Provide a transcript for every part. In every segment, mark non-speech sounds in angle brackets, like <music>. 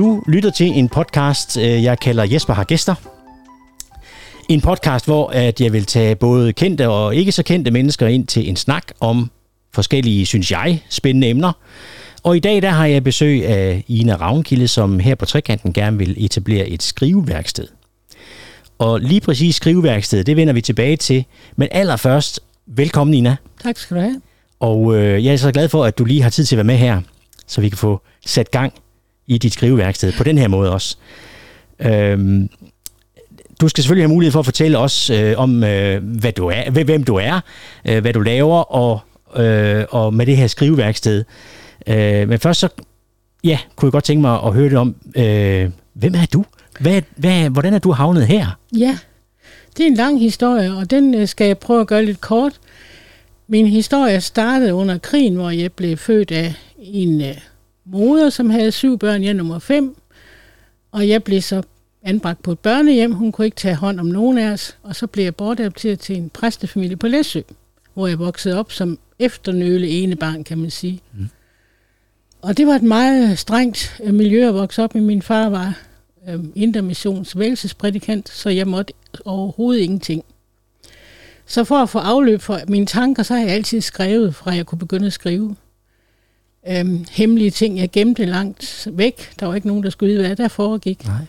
Du lytter til en podcast, øh, jeg kalder Jesper har gæster. En podcast, hvor at jeg vil tage både kendte og ikke så kendte mennesker ind til en snak om forskellige, synes jeg, spændende emner. Og i dag der har jeg besøg af Ina Ravnkilde, som her på Trekanten gerne vil etablere et skriveværksted. Og lige præcis skriveværkstedet, det vender vi tilbage til. Men allerførst, velkommen Ina. Tak skal du have. Og øh, jeg er så glad for, at du lige har tid til at være med her, så vi kan få sat gang i dit skriveværksted på den her måde også. Øhm, du skal selvfølgelig have mulighed for at fortælle os øh, om, øh, hvad du er, hvem du er, øh, hvad du laver, og, øh, og med det her skriveværksted. Øh, men først så, ja, kunne jeg godt tænke mig at høre det om, øh, hvem er du? Hvad, hvad, hvordan er du havnet her? Ja, det er en lang historie, og den øh, skal jeg prøve at gøre lidt kort. Min historie startede under krigen, hvor jeg blev født af en øh, moder, som havde syv børn, jeg nummer fem. Og jeg blev så anbragt på et børnehjem. Hun kunne ikke tage hånd om nogen af os. Og så blev jeg bortadopteret til en præstefamilie på Læsø, hvor jeg voksede op som efternøle ene barn, kan man sige. Mm. Og det var et meget strengt øh, miljø at vokse op i. Min far var øh, intermissions vægelsesprædikant, så jeg måtte overhovedet ingenting. Så for at få afløb for mine tanker, så har jeg altid skrevet, fra jeg kunne begynde at skrive. Øhm, hemmelige ting, jeg gemte langt væk. Der var ikke nogen, der skulle vide, hvad der foregik. Nej.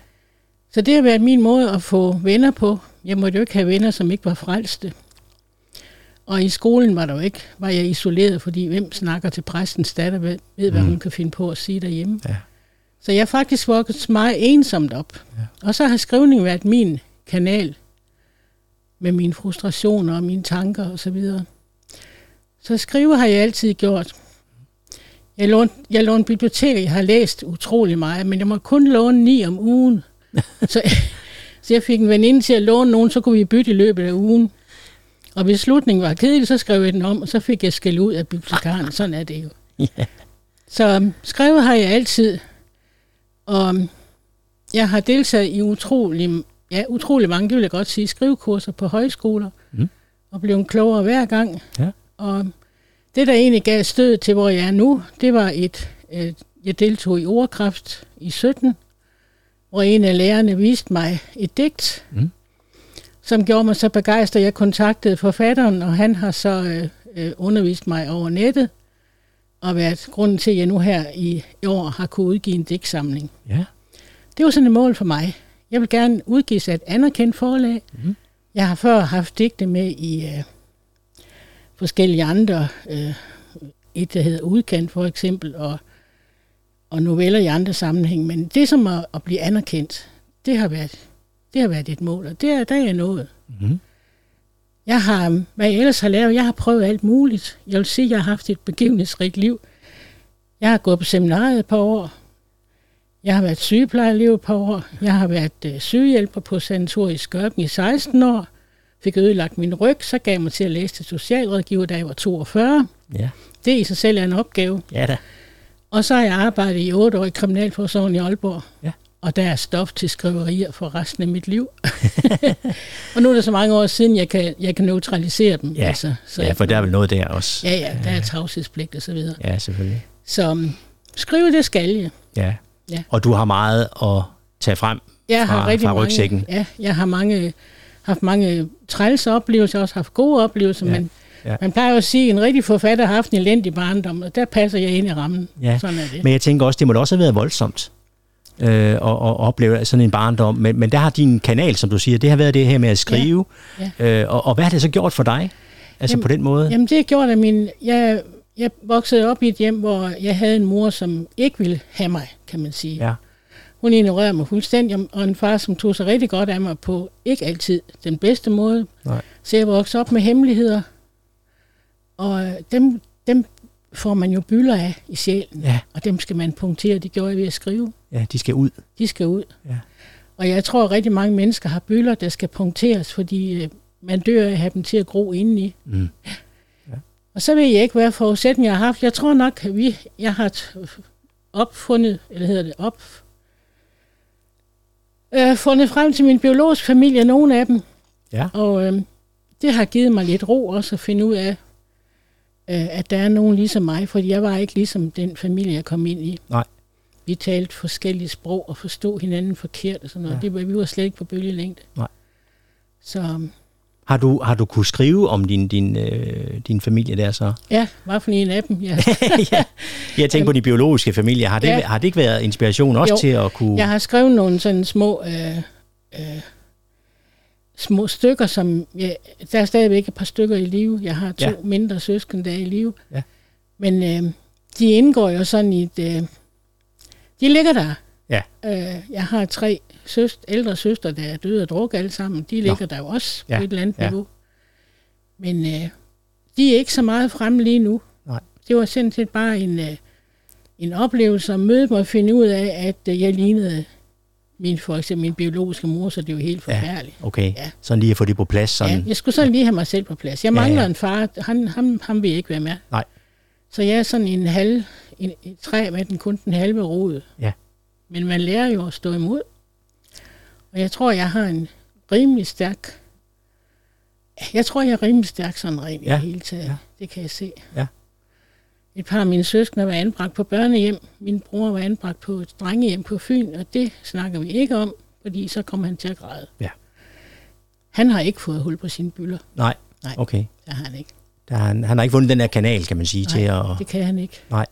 Så det har været min måde at få venner på. Jeg måtte jo ikke have venner, som ikke var frelste. Og i skolen var der jo ikke, var jeg isoleret, fordi hvem snakker til præstens datter, ved, ved hvad mm. hun kan finde på at sige derhjemme. Ja. Så jeg faktisk vokset meget ensomt op. Ja. Og så har skrivning været min kanal med mine frustrationer og mine tanker osv. Så, videre. så skrive har jeg altid gjort. Jeg lånte, jeg lånte bibliotek, jeg har læst utrolig meget, men jeg må kun låne ni om ugen. <laughs> så, så jeg fik en veninde til at låne nogen, så kunne vi bytte i løbet af ugen. Og hvis slutningen var kedelig, så skrev jeg den om, og så fik jeg skæld ud af bibliotekaren. <laughs> Sådan er det jo. Ja. Så um, skrevet har jeg altid. Og um, jeg har deltaget i utrolig, ja, utrolig mange, det vil jeg godt sige, skrivekurser på højskoler. Mm. Og blev klogere hver gang. Ja. Og det, der egentlig gav stød til, hvor jeg er nu, det var et, et jeg deltog i ordkraft i 17, hvor en af lærerne viste mig et digt, Mm. som gjorde mig så begejstret. Jeg kontaktede forfatteren, og han har så øh, øh, undervist mig over nettet, og været grunden til, at jeg nu her i år har kunne udgive en digtsamling. Ja. Det var sådan et mål for mig. Jeg vil gerne udgive sig et anerkendt forlag. Mhm. Jeg har før haft digte med i øh, forskellige andre. Øh, et, der hedder Udkant for eksempel, og, og noveller i andre sammenhæng. Men det som at, at blive anerkendt, det har været, det har været et mål, og det er, der er jeg nået. Mm. Jeg har, hvad jeg ellers har lavet, jeg har prøvet alt muligt. Jeg vil sige, at jeg har haft et begivenhedsrigt liv. Jeg har gået på seminariet et par år. Jeg har været sygeplejerelev et par år. Jeg har været øh, sygehjælper på sanatoriet i Skørben i 16 år. Fik ødelagt min ryg, så gav jeg mig til at læse til socialrådgiver, da jeg var 42. Ja. Det i sig selv er en opgave. Ja da. Og så har jeg arbejdet i 8 år i Kriminalforsorgen i Aalborg. Ja. Og der er stof til skriverier for resten af mit liv. <laughs> og nu er det så mange år siden, jeg kan, jeg kan neutralisere dem. Ja. Altså, så ja, for der er vel noget der også. Ja, ja, der er tavshedspligt og så videre. Ja, selvfølgelig. Så um, skrive det skal jeg. Ja. Ja. Og du har meget at tage frem Jeg har fra, rigtig fra rygsækken. mange, ja, jeg har mange, haft mange trælse oplevelser, også haft gode oplevelser, Ja, men ja. man plejer jo at sige, at en rigtig forfatter har haft en elendig barndom, og der passer jeg ind i rammen. Ja. Sådan er det. Men jeg tænker også, det må da også have været voldsomt øh, at, at opleve sådan en barndom. Men, men der har din kanal, som du siger, det har været det her med at skrive. Ja, Øh, og, og hvad har det så gjort for dig? Altså Jamen- på den måde? Jamen det har gjort, at min, jeg, jeg voksede op i et hjem, hvor jeg havde en mor, som ikke ville have mig, kan man sige. Ja. Hun ignorerede mig fuldstændig, og en far, som tog sig rigtig godt af mig på ikke altid den bedste måde. Nej. Så jeg voksede op med hemmeligheder, og øh, dem, dem får man jo bylder af i sjælen, Ja, og dem skal man punktere, det gjorde jeg ved at skrive. ja, de skal ud. De skal ud. Ja. Og jeg tror, at rigtig mange mennesker har bylder, der skal punkteres, fordi øh, man dør af at have dem til at gro indeni. Mm. Og så ved jeg ikke, hvad forudsætning jeg har haft. Jeg tror nok, at vi, jeg har opfundet, eller hedder det op, øh, fundet frem til min biologiske familie, nogle af dem. Ja. Og øh, det har givet mig lidt ro også at finde ud af, øh, at der er nogen ligesom mig, fordi jeg var ikke ligesom den familie, jeg kom ind i. Nej. vi talte forskellige sprog og forstod hinanden forkert og sådan noget. Ja. Det, vi var slet ikke på bølgelængde. Nej. Så Har du, har du kunne skrive om din, din, øh, din familie der så? ja, hvad for en af dem? Ja. <laughs> ja. Jeg tænker på de biologiske familier. Har det, Ja. har det ikke været inspiration også Jo. til at kunne... Jeg har skrevet nogle sådan små, øh, øh, små stykker, som... Ja, der er stadigvæk et par stykker i live. Jeg har to Ja. ja. mindre søskende, der er i live. Ja. Men øh, de indgår jo sådan i et... Øh, de ligger der. Ja. Øh, jeg har tre søst, ældre søstre, der er døde af druk alle sammen. De ligger der jo også Ja, på et eller andet ja. niveau. Men øh, de er ikke så meget fremme lige nu. Nej. Det var sådan set bare en, øh, en oplevelse at møde mig og finde ud af, at øh, jeg lignede min, for eksempel min biologiske mor, så det var helt Ja. forfærdeligt. Okay, Ja. sådan lige at få det på plads. Sådan. Ja, jeg skulle sådan lige have mig selv på plads. Jeg Ja, mangler ja. en far, han, ham, ham vil jeg ikke være med. Nej. Så jeg er sådan en halv, en, et træ med den kun den halve rod. Ja. Men man lærer jo at stå imod. Og jeg tror, jeg har en rimelig stærk... Jeg tror, jeg er rimelig stærk sådan rent Ja, i det hele taget. ja. Det kan jeg se. Ja. Et par af mine søskende var anbragt på børnehjem. Min bror var anbragt på et drengehjem på Fyn, og det snakker vi ikke om, fordi så kommer han til at græde. Ja. Han har ikke fået hul på sine bylder. Nej, Nej. okay. Det har han ikke. Der har han, han har ikke fundet den der kanal, kan man sige, Nej, til at... Det kan han ikke. Nej.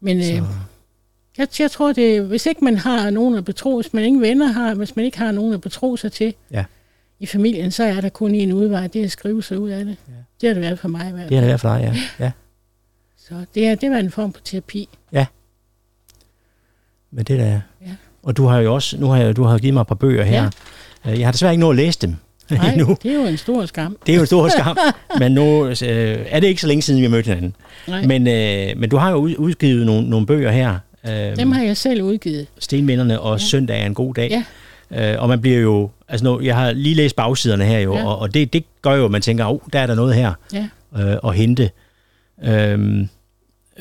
Men Så, øh, jeg, jeg tror, det hvis ikke man har nogen at betro, hvis man ingen venner har, hvis man ikke har nogen at betro sig til Ja. i familien, så er der kun en udvej, det er at skrive sig ud af det. Ja. Det har det været for mig hvert det har det været for dig, ja. ja. Så det, er, det var en form for terapi. Men det der... Ja. Og du har jo også... Nu har jeg, du har givet mig et par bøger her. Ja. Jeg har desværre ikke nået at læse dem <laughs> Nej, endnu. det er jo en stor skam. Det er jo en stor skam. <laughs> men nu øh, er det ikke så længe siden, vi har mødt hinanden. Nej, Men, øh, men du har jo ud- udgivet nogle, nogle bøger her. Øh, dem har jeg selv udgivet. Stenvinderne og Ja. Søndag er en god dag. Ja. Øh, og man bliver jo... Altså nu, jeg har lige læst bagsiderne her jo, Ja. og, og det, det gør jo, at man tænker, oh, der er der noget her Ja. øh, at hente. Øhm,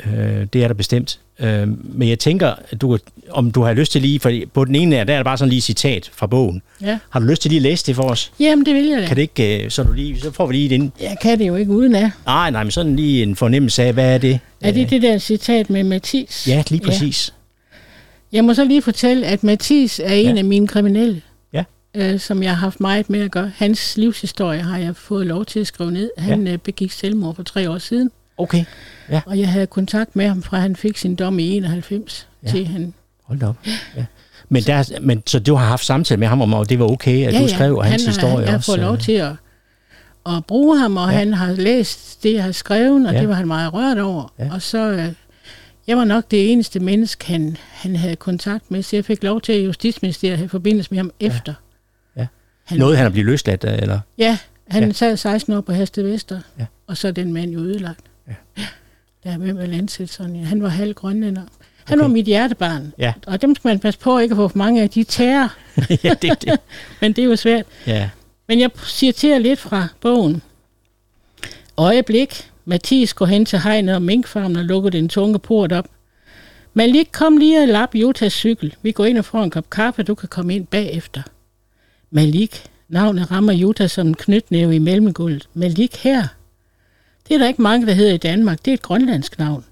øh, det er der bestemt. Øh, men jeg tænker, at du, om du har lyst til lige, for på den ene her, der er der bare sådan lige citat fra bogen. Ja. Har du lyst til lige at læse det for os? Jamen, det vil jeg da. Kan det ikke, øh, så, du lige, så får vi lige den. Jeg kan det jo ikke uden af. Nej, nej, men sådan lige en fornemmelse af, hvad er det? Er det det der citat med Mathis? Ja, lige præcis. Jeg må så lige fortælle, at Mathis er en Ja. af mine kriminelle, Ja. øh, som jeg har haft meget med at gøre. Hans livshistorie har jeg fået lov til at skrive ned. Han øh, begik selvmord for tre år siden, Okay, og jeg havde kontakt med ham fra han fik sin dom i 91 Ja. ja. til han... hold da op. Ja. Men, der, men så du har haft samtale med ham om, at det var okay, at du skrev hans han historie har, Jeg har også? fået lov øh, til at, at bruge ham, og Ja. ja. han har læst det, jeg har skrevet, og Ja. ja. det var han meget rørt over. Ja. Og så... Øh, jeg var nok det eneste menneske, han, han havde kontakt med, så jeg fik lov til at Justitsministeriet have forbindelse med ham efter. Ja. Han, Noget, han er blevet løsladt, af, eller? Ja, han Ja. ja. sad 16 år på Heste Vester, Ja. ja. og så er den mand jo ødelagt. Ja. Der er med landsæt sådan, ja. Han var halv grønlænder. Han Okay. var mit hjertebarn, Ja, og dem skal man passe på ikke at få for mange af de tærer, <laughs> ja, det, det. <laughs> men det er jo svært. ja. Men jeg citerer lidt fra bogen. Øjeblik. Mathias går hen til hegnet og minkfarmen og lukker den tunge port op. Malik, kom lige og lap Jotas cykel. Vi går ind og får en kop kaffe, du kan komme ind bagefter. Malik. Navnet rammer Jutta som en knytnæve i mellemgulvet. Malik her. Det er der ikke mange, der hedder i Danmark. Det er et grønlandsk navn.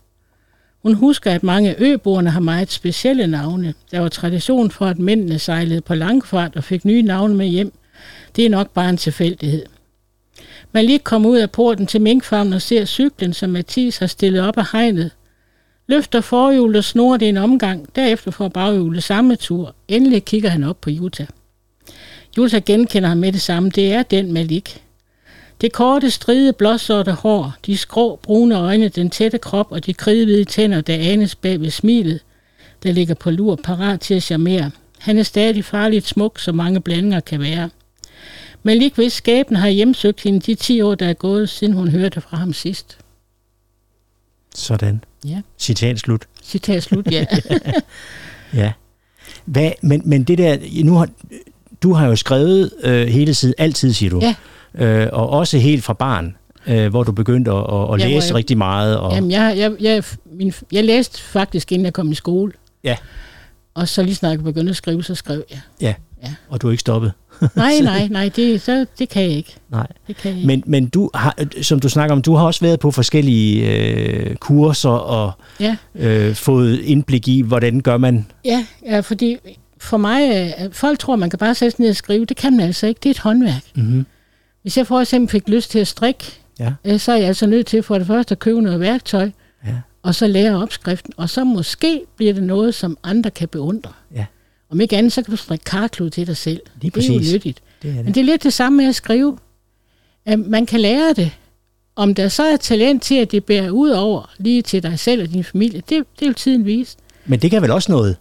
Hun husker, at mange øboerne har meget specielle navne. Der var tradition for, at mændene sejlede på langfart og fik nye navne med hjem. Det er nok bare en tilfældighed. Man lige kommer ud af porten til minkfarmen og ser cyklen, som Mathis har stillet op af hegnet. Løfter forhjulet og snor det en omgang, derefter får baghjulet samme tur. Endelig kigger han op på Jutta. Jutta genkender ham med det samme. Det er den Malik. Det korte, stride, blåsorte hår, de skrå, brune øjne, den tætte krop og de kridhvide tænder, der anes bag ved smilet, der ligger på lur parat til at charmere. Han er stadig farligt smuk, så mange blandinger kan være. Malik hvis skæbnen har hjemsøgt hende de 10 år, der er gået, siden hun hørte fra ham sidst. Sådan. Ja. Citat slut. Citat slut, ja. <laughs> Ja. Hvad, men, men det der, nu har, du har jo skrevet øh, hele tiden, altid siger du. Ja. Øh, og også helt fra barn, øh, hvor du begyndte at, at, at Ja, læse jeg- rigtig meget. Og, Jamen, jeg, jeg, jeg, min, jeg læste faktisk, inden jeg kom i skole. Ja. Og så lige snart jeg begyndte at skrive, så skrev jeg. Ja. Ja. Og du er ikke stoppet. <laughs> Nej, nej, <laughs> nej, det, så, det kan jeg ikke. Nej. Det kan jeg ikke. Men, men du har, som du snakker om, du har også været på forskellige øh, kurser og Ja, øh, fået indblik i, hvordan gør man. ja, ja, fordi for mig, øh, folk tror, man kan bare sætte sig ned og skrive. Det kan man altså ikke. Det er et håndværk. Mm-hmm. Hvis jeg for eksempel fik lyst til at strikke, Ja. øh, så er jeg altså nødt til for det første at købe noget værktøj, Ja. og så lære opskriften. Og så måske bliver det noget, som andre kan beundre. Ja. Om ikke andet, så kan du strikke karklud til dig selv. Lige det er jo nyttigt. Det er Men det. det er lidt det samme med at skrive. At man kan lære det. Om der så er talent til, at det bærer ud over lige til dig selv og din familie, det, det vil tiden vise. Men det kan vel også noget?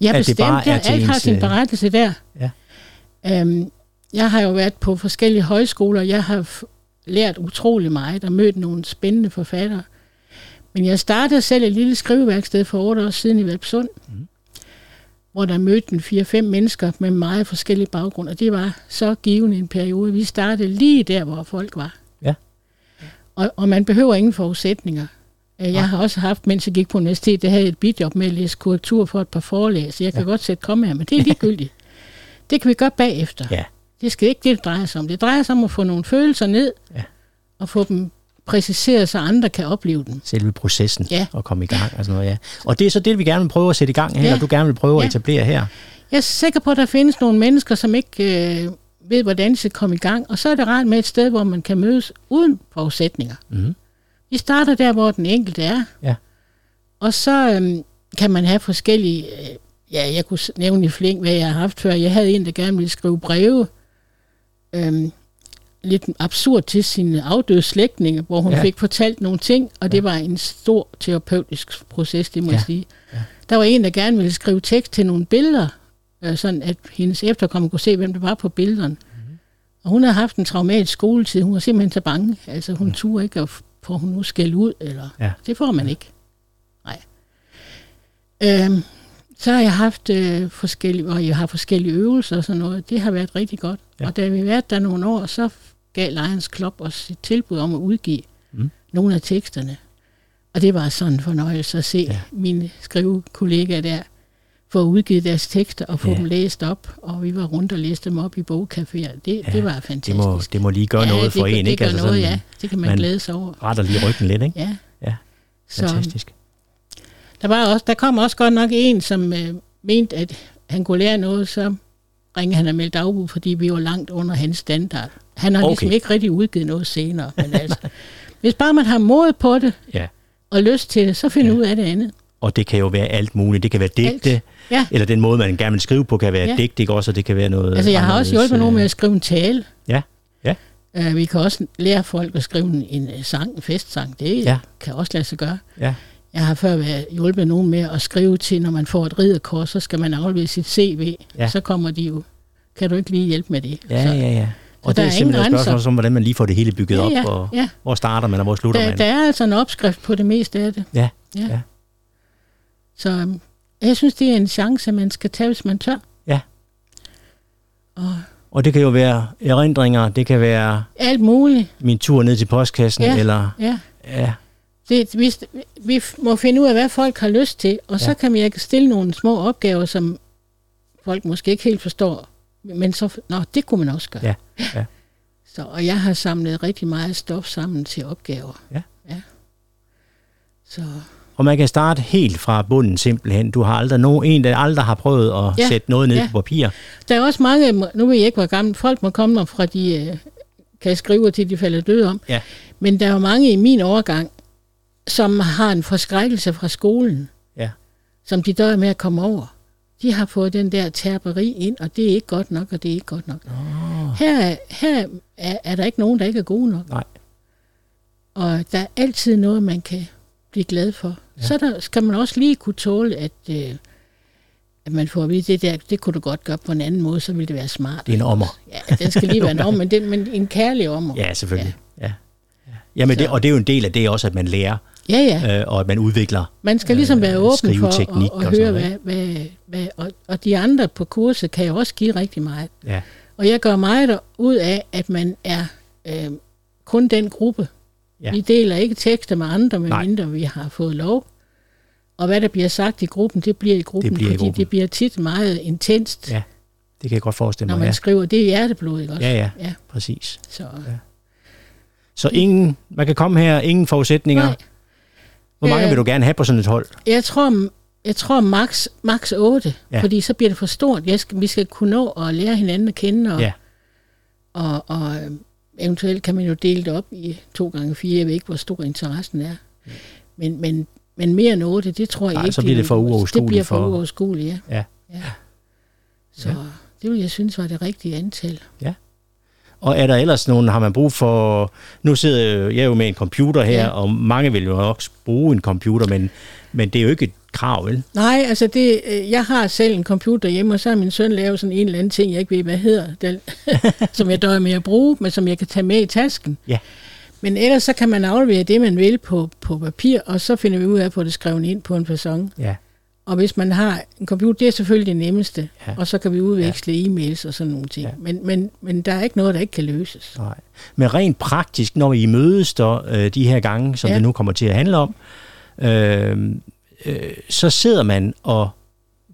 Ja, At det bestemt. bare er alt har sin øh, berettelse der. Ja. Øhm, jeg har jo været på forskellige højskoler. Jeg har lært utrolig meget og mødt nogle spændende forfattere. Men jeg startede selv et lille skriveværksted for otte år siden i Valpsund, mm. hvor der mødte en fire-fem mennesker med meget forskellige baggrunde. Og det var så givende en periode. Vi startede lige der, hvor folk var. Ja. Og, og man behøver ingen forudsætninger. Øh, Jeg har også haft, mens jeg gik på universitetet, det havde jeg et bidjob med at læse korrektur for et par forelæg, så jeg kan godt sætte komme her, men det er ligegyldigt. det kan vi gøre bagefter. Ja. Det skal ikke det, det drejer sig om. Det drejer sig om at få nogle følelser ned, Ja. og få dem præciseret, så andre kan opleve dem. Selve processen Ja. og komme i gang og sådan noget, ja. Og det er så det, vi gerne vil prøve at sætte i gang her, Ja. og du gerne vil prøve at Ja. etablere her. Jeg er sikker på, at der findes nogle mennesker, som ikke øh, ved, hvordan de skal komme i gang, og så er det rart med et sted, hvor man kan mødes uden forudsætninger. Mhm. Vi starter der, hvor den enkelte er, Ja. og så øhm, kan man have forskellige... Øh, ja, jeg kunne nævne i flæng, hvad jeg har haft før. Jeg havde en, der gerne ville skrive breve, øhm, lidt absurd til sine afdøde slægtninge, hvor hun Ja. ja. fik fortalt nogle ting, og det var en stor terapeutisk proces, det må Ja. jeg sige. Ja. Der var en, der gerne ville skrive tekst til nogle billeder, øh, sådan at hendes efterkommere kunne se, hvem det var på billederne. Mm-hmm. Og hun havde haft en traumatisk skoletid. Hun var simpelthen så bange. Altså, hun mm. turde ikke at få hun nu skæld ud, eller Ja. det får man ikke. Nej. Øhm, så har jeg haft øh, forskellige, og jeg har forskellige øvelser og sådan noget. Det har været rigtig godt. Ja. Og da vi har været der nogle år, så gav Lions Club os et tilbud om at udgive Mm. nogle af teksterne. Og det var sådan en fornøjelse at se Ja. mine skrivekollegaer der få udgivet deres tekster og få Ja. dem læst op. Og vi var rundt og læste dem op i bogcaféer. Det, Ja, det var Det fantastisk. må, det må lige gøre ja, noget det, for gør- en, det ikke? gør noget, sådan, ja. Det kan man, man- glæde sig over. Retter lige ryggen lidt, ikke? Ja. Ja, Så fantastisk. Der, var også, der kom også godt nok en, som øh, mente, at han kunne lære noget, så ringede han og meldte dagbud, fordi vi var langt under hans standard. Han har okay. ligesom Okay. ikke rigtig udgivet noget senere. Men altså, hvis bare man har mod på det Ja. og lyst til det, så finder ja. ud af det andet. Og det kan jo være alt muligt. Det kan være digte, Alt. Ja. eller den måde, man gerne vil skrive på, kan være Ja. digt, ikke også? Og det kan være noget Altså, jeg har også hjulpet nogen øh, med at skrive en tale. Ja, ja. Uh, vi kan også lære folk at skrive en, en øh, sang, en festsang. Det ja. kan også lade sig gøre. Ja, Jeg har før været hjulpet nogen med at skrive til, når man får et ridderkors, så skal man aflevere sit CV. Ja. Så kommer de jo, kan du ikke lige hjælpe med det? ja, så, ja, ja. Og der det er er simpelthen et spørgsmål om, hvordan man lige får det hele bygget Ja, op, og ja. hvor starter man, og hvor slutter Der, man. der er altså en opskrift på det meste af det. Ja, Ja. ja. Så øhm, jeg synes, det er en chance, man skal tage, hvis man tør. Ja. Og Og det kan jo være erindringer, det kan være alt muligt. min tur ned til postkassen, Ja. eller... Ja. Ja, Det, vi, vi må finde ud af, hvad folk har lyst til, og så Ja. kan vi stille nogle små opgaver, som folk måske ikke helt forstår. Men så, nå, det kunne man også gøre. Ja, ja. <laughs> Så, og jeg har samlet rigtig meget stof sammen til opgaver. Ja. ja. Så Og man kan starte helt fra bunden simpelthen. Du har aldrig nogen, en, der aldrig har prøvet at Ja, sætte noget ned ja. på papir. der er også mange, nu ved jeg ikke, hvor gamle folk må komme, fra de øh, kan skrive til, de falder døde om. Ja. Men der er jo mange i min overgang, som har en forskrækkelse fra skolen, Ja. som de dør med at komme over. De har fået den der terperi ind, og det er ikke godt nok, og det er ikke godt nok. Oh. Her, er- her er, er der ikke nogen, der ikke er gode nok. Nej. Og der er altid noget, man kan blive glad for. Ja. Så der, skal man også lige kunne tåle, at, øh, at man får at vide, det der, det kunne du godt gøre på en anden måde, så ville det være smart. Det er en ommer. Ja, den skal lige være en om, men, det, men en kærlig ommer. Ja, selvfølgelig. Ja. Ja. Jamen, det, og det er jo en del af det også, at man lærer, Ja, ja. øh, og at man udvikler. Man skal ligesom være øh, åben for at, at og høre, hvad, hvad, hvad og, og de andre på kurset kan jo også give rigtig meget. Ja, Og jeg gør meget ud af, at man er øh, kun den gruppe. Ja. Vi deler ikke tekster med andre, medmindre vi har fået lov. Og hvad der bliver sagt i gruppen, det bliver i gruppen, Det bliver i fordi gruppen. det bliver tit meget intenst, Ja, det kan jeg godt forestille når mig. man Ja. skriver. Det er hjerteblod, ikke også? ja, ja, ja præcis. så, Så ingen, man kan komme her, ingen forudsætninger. Nej. Hvor mange Øh, vil du gerne have på sådan et hold? Jeg tror, jeg tror max, max 8, Ja. ja. fordi så bliver det for stort. Jeg skal, vi skal kunne nå at lære hinanden at kende, og, Ja. og, og øh, eventuelt kan man jo dele det op i to gange fire. Jeg ved ikke, hvor stor interessen er. Men, men, men mere end 8, det tror jeg Nej, ikke. så bliver det for Det uoverskueligt bliver for for- uoverskueligt, ja. Ja. ja. Så det vil jeg synes var det rigtige antal. Og er der ellers nogen, har man brug for... Nu sidder jeg jo med en computer her, Ja. og mange vil jo også bruge en computer, men, men det er jo ikke et krav, vel? Nej, altså det, øh, jeg har selv en computer hjemme, og så har min søn lavet sådan en eller anden ting, jeg ikke ved, hvad hedder, den, <laughs> som jeg døjer med at bruge, men som jeg kan tage med i tasken. Ja. Men ellers så kan man aflevere det, man vil på, på papir, og så finder vi ud af at få det skrevet ind på en façon. Ja. Og hvis man har en computer, det er selvfølgelig det nemmeste, Ja. og så kan vi udveksle ja. e-mails og sådan nogle ting. Ja. Men, men, men der er ikke noget, der ikke kan løses. Nej. Men rent praktisk, når I mødes der øh, de her gange, som ja. Det nu kommer til at handle om, øh, øh, så sidder man og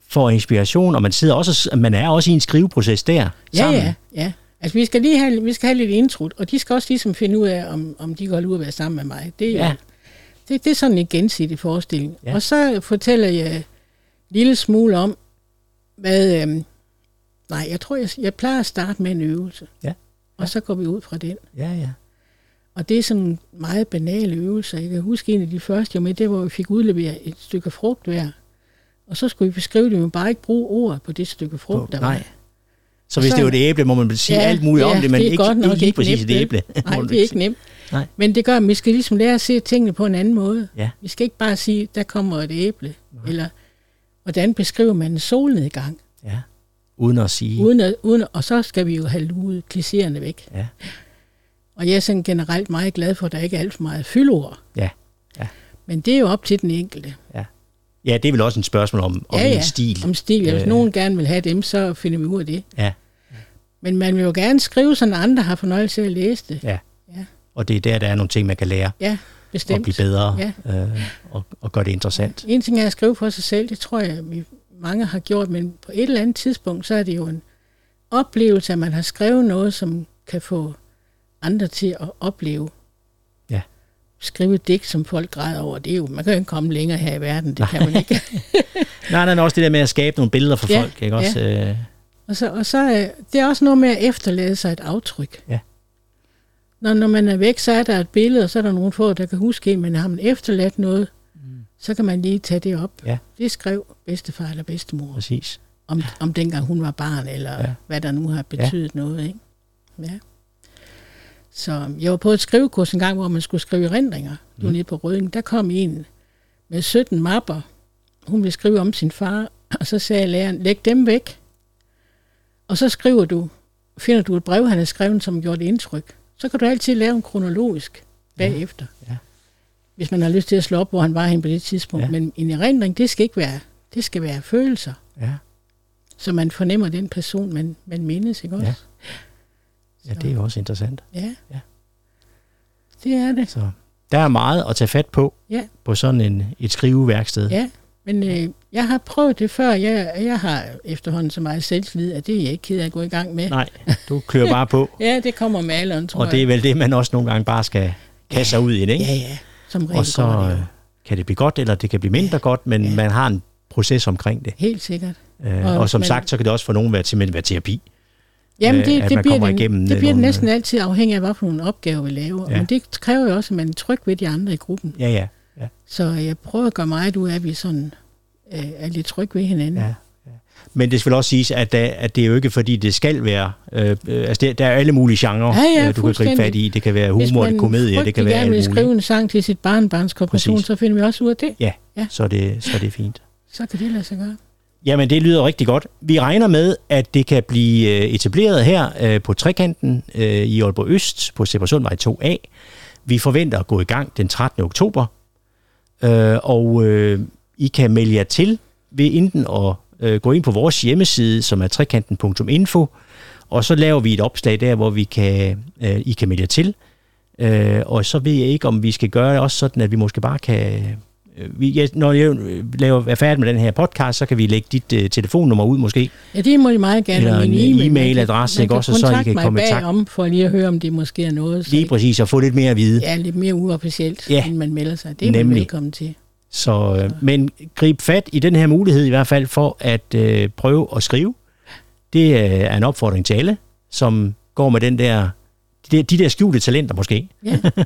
får inspiration, og man sidder også, man er også i en skriveproces der Ja, sammen. ja, ja. Altså, vi skal lige have, vi skal have lidt intro, og de skal også ligesom finde ud af, om, om de kan holde ud at være sammen med mig. Det, er Ja. det, det er sådan en gensidig forestilling. Ja. Og så fortæller jeg lille smule om, hvad... Øhm, nej, jeg tror, jeg, jeg plejer at starte med en øvelse. Ja. Og så går vi ud fra den. Ja, ja. Og det er sådan en meget banal øvelse. Jeg kan huske en af de første, jeg med, det var, hvor vi fik udleveret et stykke frugt hver. Og så skulle vi beskrive det, men bare ikke bruge ord på det stykke frugt, På- der nej. var. Så hvis Så- det var et æble, må man sige Ja, alt muligt om ja, det, men det ikke, godt nok ikke ikke præcis nemt, et æble. Nej, <laughs> det er ikke nemt. Nej. Men det gør, at vi skal ligesom lære at se tingene på en anden måde. Ja. Vi skal ikke bare sige, der kommer et æble, Nej. eller hvordan beskriver man en solnedgang, Ja. Uden at sige. uden at, uden at, og så skal vi jo have luet klichéerne væk. Ja. Og jeg er sådan generelt meget glad for, at der ikke er alt for meget fyldord. Ja. Ja. Men det er jo op til den enkelte. Ja, det er vel også et spørgsmål om, om ja, ja, en stil. om stil. Hvis Øh. nogen gerne vil have dem, så finder vi ud af det. Ja. Men man vil jo gerne skrive, så andre har fornøjelse af at læse det. Ja. Ja. Og det er der, der er nogle ting, man kan lære Ja, og bestemt. blive bedre Ja. øh, og, og gøre det interessant. En ting er at skrive for sig selv, det tror jeg, vi mange har gjort, men på et eller andet tidspunkt, så er det jo en oplevelse, at man har skrevet noget, som kan få andre til at opleve. Ja. Skrive et digt, som folk græder over, det er jo, man kan jo ikke komme længere her i verden, det kan man ikke. <laughs> Nej, nej, nej, også det der med at skabe nogle billeder for Ja, folk, ikke også? Øh, Og så, og så er det er også noget med at efterlade sig et aftryk. Ja. Når, når man er væk, så er der et billede, og så er der nogle få, der kan huske en, men har man efterladt noget, mm. så kan man lige tage det op. Ja. Det skrev bedstefar eller bedstemor. præcis. om, om dengang hun var barn, eller Ja. hvad der nu har betydet ja. noget. Ikke? Ja. Så jeg var på et skrivekurs en gang, hvor man skulle skrive erindringer. Du Mm. nede på Røding. Der kom en med 17 mapper. Hun ville skrive om sin far, og så sagde læreren, læg dem væk. Og så skriver du, finder du et brev, han har skrevet, som gjort indtryk. Så kan du altid lave en kronologisk bagefter. Ja. Hvis man har lyst til at slå op, hvor han var hen på det tidspunkt. Ja. Men en erindring, det skal ikke være, det skal være følelser Ja, så man fornemmer den person, man, man mindes, ikke også? Ja. ja, det er jo også interessant. Ja. Ja. Det er det. Så der er meget at tage fat på Ja. på sådan en, et skriveværksted. Ja. Men øh, jeg har prøvet det før. Jeg, jeg har efterhånden så meget selvtillid, at det er jeg ikke ked af at gå i gang med. Nej, du kører bare på. <laughs> Ja, det kommer med alderen, tror og det er vel det, man også nogle gange bare skal kaste sig ud i, det, ikke? Ja, ja. Som regel og så det øh, jo. kan det blive godt, eller det kan blive mindre godt, men Ja. man har en proces omkring det. Helt sikkert. Øh, Og og som man- sagt, så kan det også for nogen være, simpelthen være terapi. Jamen, Øh, det, at det, man bliver kommer det, igennem, det øh, bliver nogle- næsten altid afhængig af, hvad for nogle opgaver vi laver. Ja. Ja. Men det kræver jo også, at man er tryg ved de andre i gruppen. Ja, ja. ja, Så jeg prøver at gøre meget ud af, at vi sådan, øh, er lidt trygge ved hinanden. ja. Men det skal vel også siges, at, der, at det er jo ikke fordi, det skal være... Øh, øh, altså, der, der er alle mulige genrer, Ja, ja, øh, du kan gribe fat i. Det kan være Hvis humor, det man er komedie, det kan være alt muligt. skrive en sang til sit barnbarns Præcis. så finder vi også ud af det. Ja, Ja. Så, er det, så er det fint. Så kan det lade sig gøre. Jamen, det lyder rigtig godt. Vi regner med, at det kan blive øh, etableret her øh, på Trekanten øh, i Aalborg Øst på Sebersundvej 2A. Vi forventer at gå i gang den 13. oktober, øh, og øh, I kan melde jer til ved enten at øh, gå ind på vores hjemmeside, som er trekanten.info, og så laver vi et opslag der, hvor vi kan, øh, I kan melde jer til. Øh, og så ved jeg ikke, om vi skal gøre det også sådan, at vi måske bare kan øh, vi, ja, når jeg laver, er færdig med den her podcast, så kan vi lægge dit øh, telefonnummer ud måske. Ja, det må I meget gerne. Eller en e-mail. e-mailadresse, Man ikke også, og så I kan komme i tak- bagom, for lige at høre, om det måske er noget. Så Lige præcis, og få lidt mere at vide. Ja, lidt mere uofficielt, Ja. end man melder sig. Det er man Nemlig. velkommen til. Så, øh, men grib fat i den her mulighed i hvert fald for at øh, prøve at skrive. Det øh, er en opfordring til alle, som går med den der, de, der- de der skjulte talenter måske. Ja. <laughs>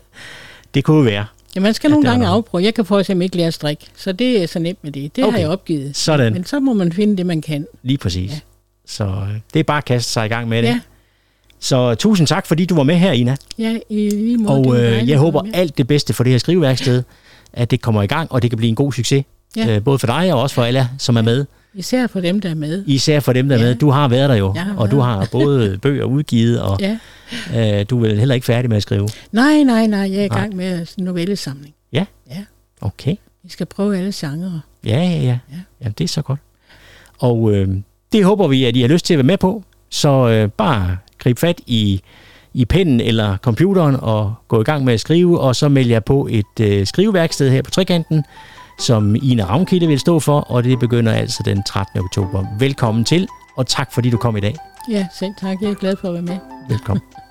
Det kunne jo være. Ja, man skal nogle gange der. afprøve. Jeg kan for eksempel ikke lære at strikke, så det er så nemt med det. Det okay. Har jeg opgivet. Sådan, Men så må man finde det, man kan. lige præcis. Ja. Så øh, det er bare at kaste sig i gang med det. Ja, Så tusind tak, fordi du var med her, Ina. ja i lige måde. Og øh, jeg håber alt det bedste for det her skriveværksted, at det kommer i gang, og det kan blive en god succes. Ja. Øh, både for dig og også for alle, som er med. Især for dem, der er med. Især for dem, der er Ja. med. Du har været der jo, har og du har både <laughs> bøger udgivet, og Ja. øh, du er vel heller ikke færdig med at skrive. Nej, nej, nej. Jeg er i Nej. gang med en novellesamling. Okay. Vi skal prøve alle genrer. Ja, ja, ja. Ja. ja det er så godt. Og øh, det håber vi, at I har lyst til at være med på. Så øh, bare grib fat i, i pennen eller computeren og gå i gang med at skrive, og så meld jer på et øh, skriveværksted her på Trekanten, som Ina Ravnkilde vil stå for, og det begynder altså den 13. oktober. Velkommen til, og tak fordi du kom i dag. Ja, selv tak. Jeg er glad for at være med. Velkommen. <laughs>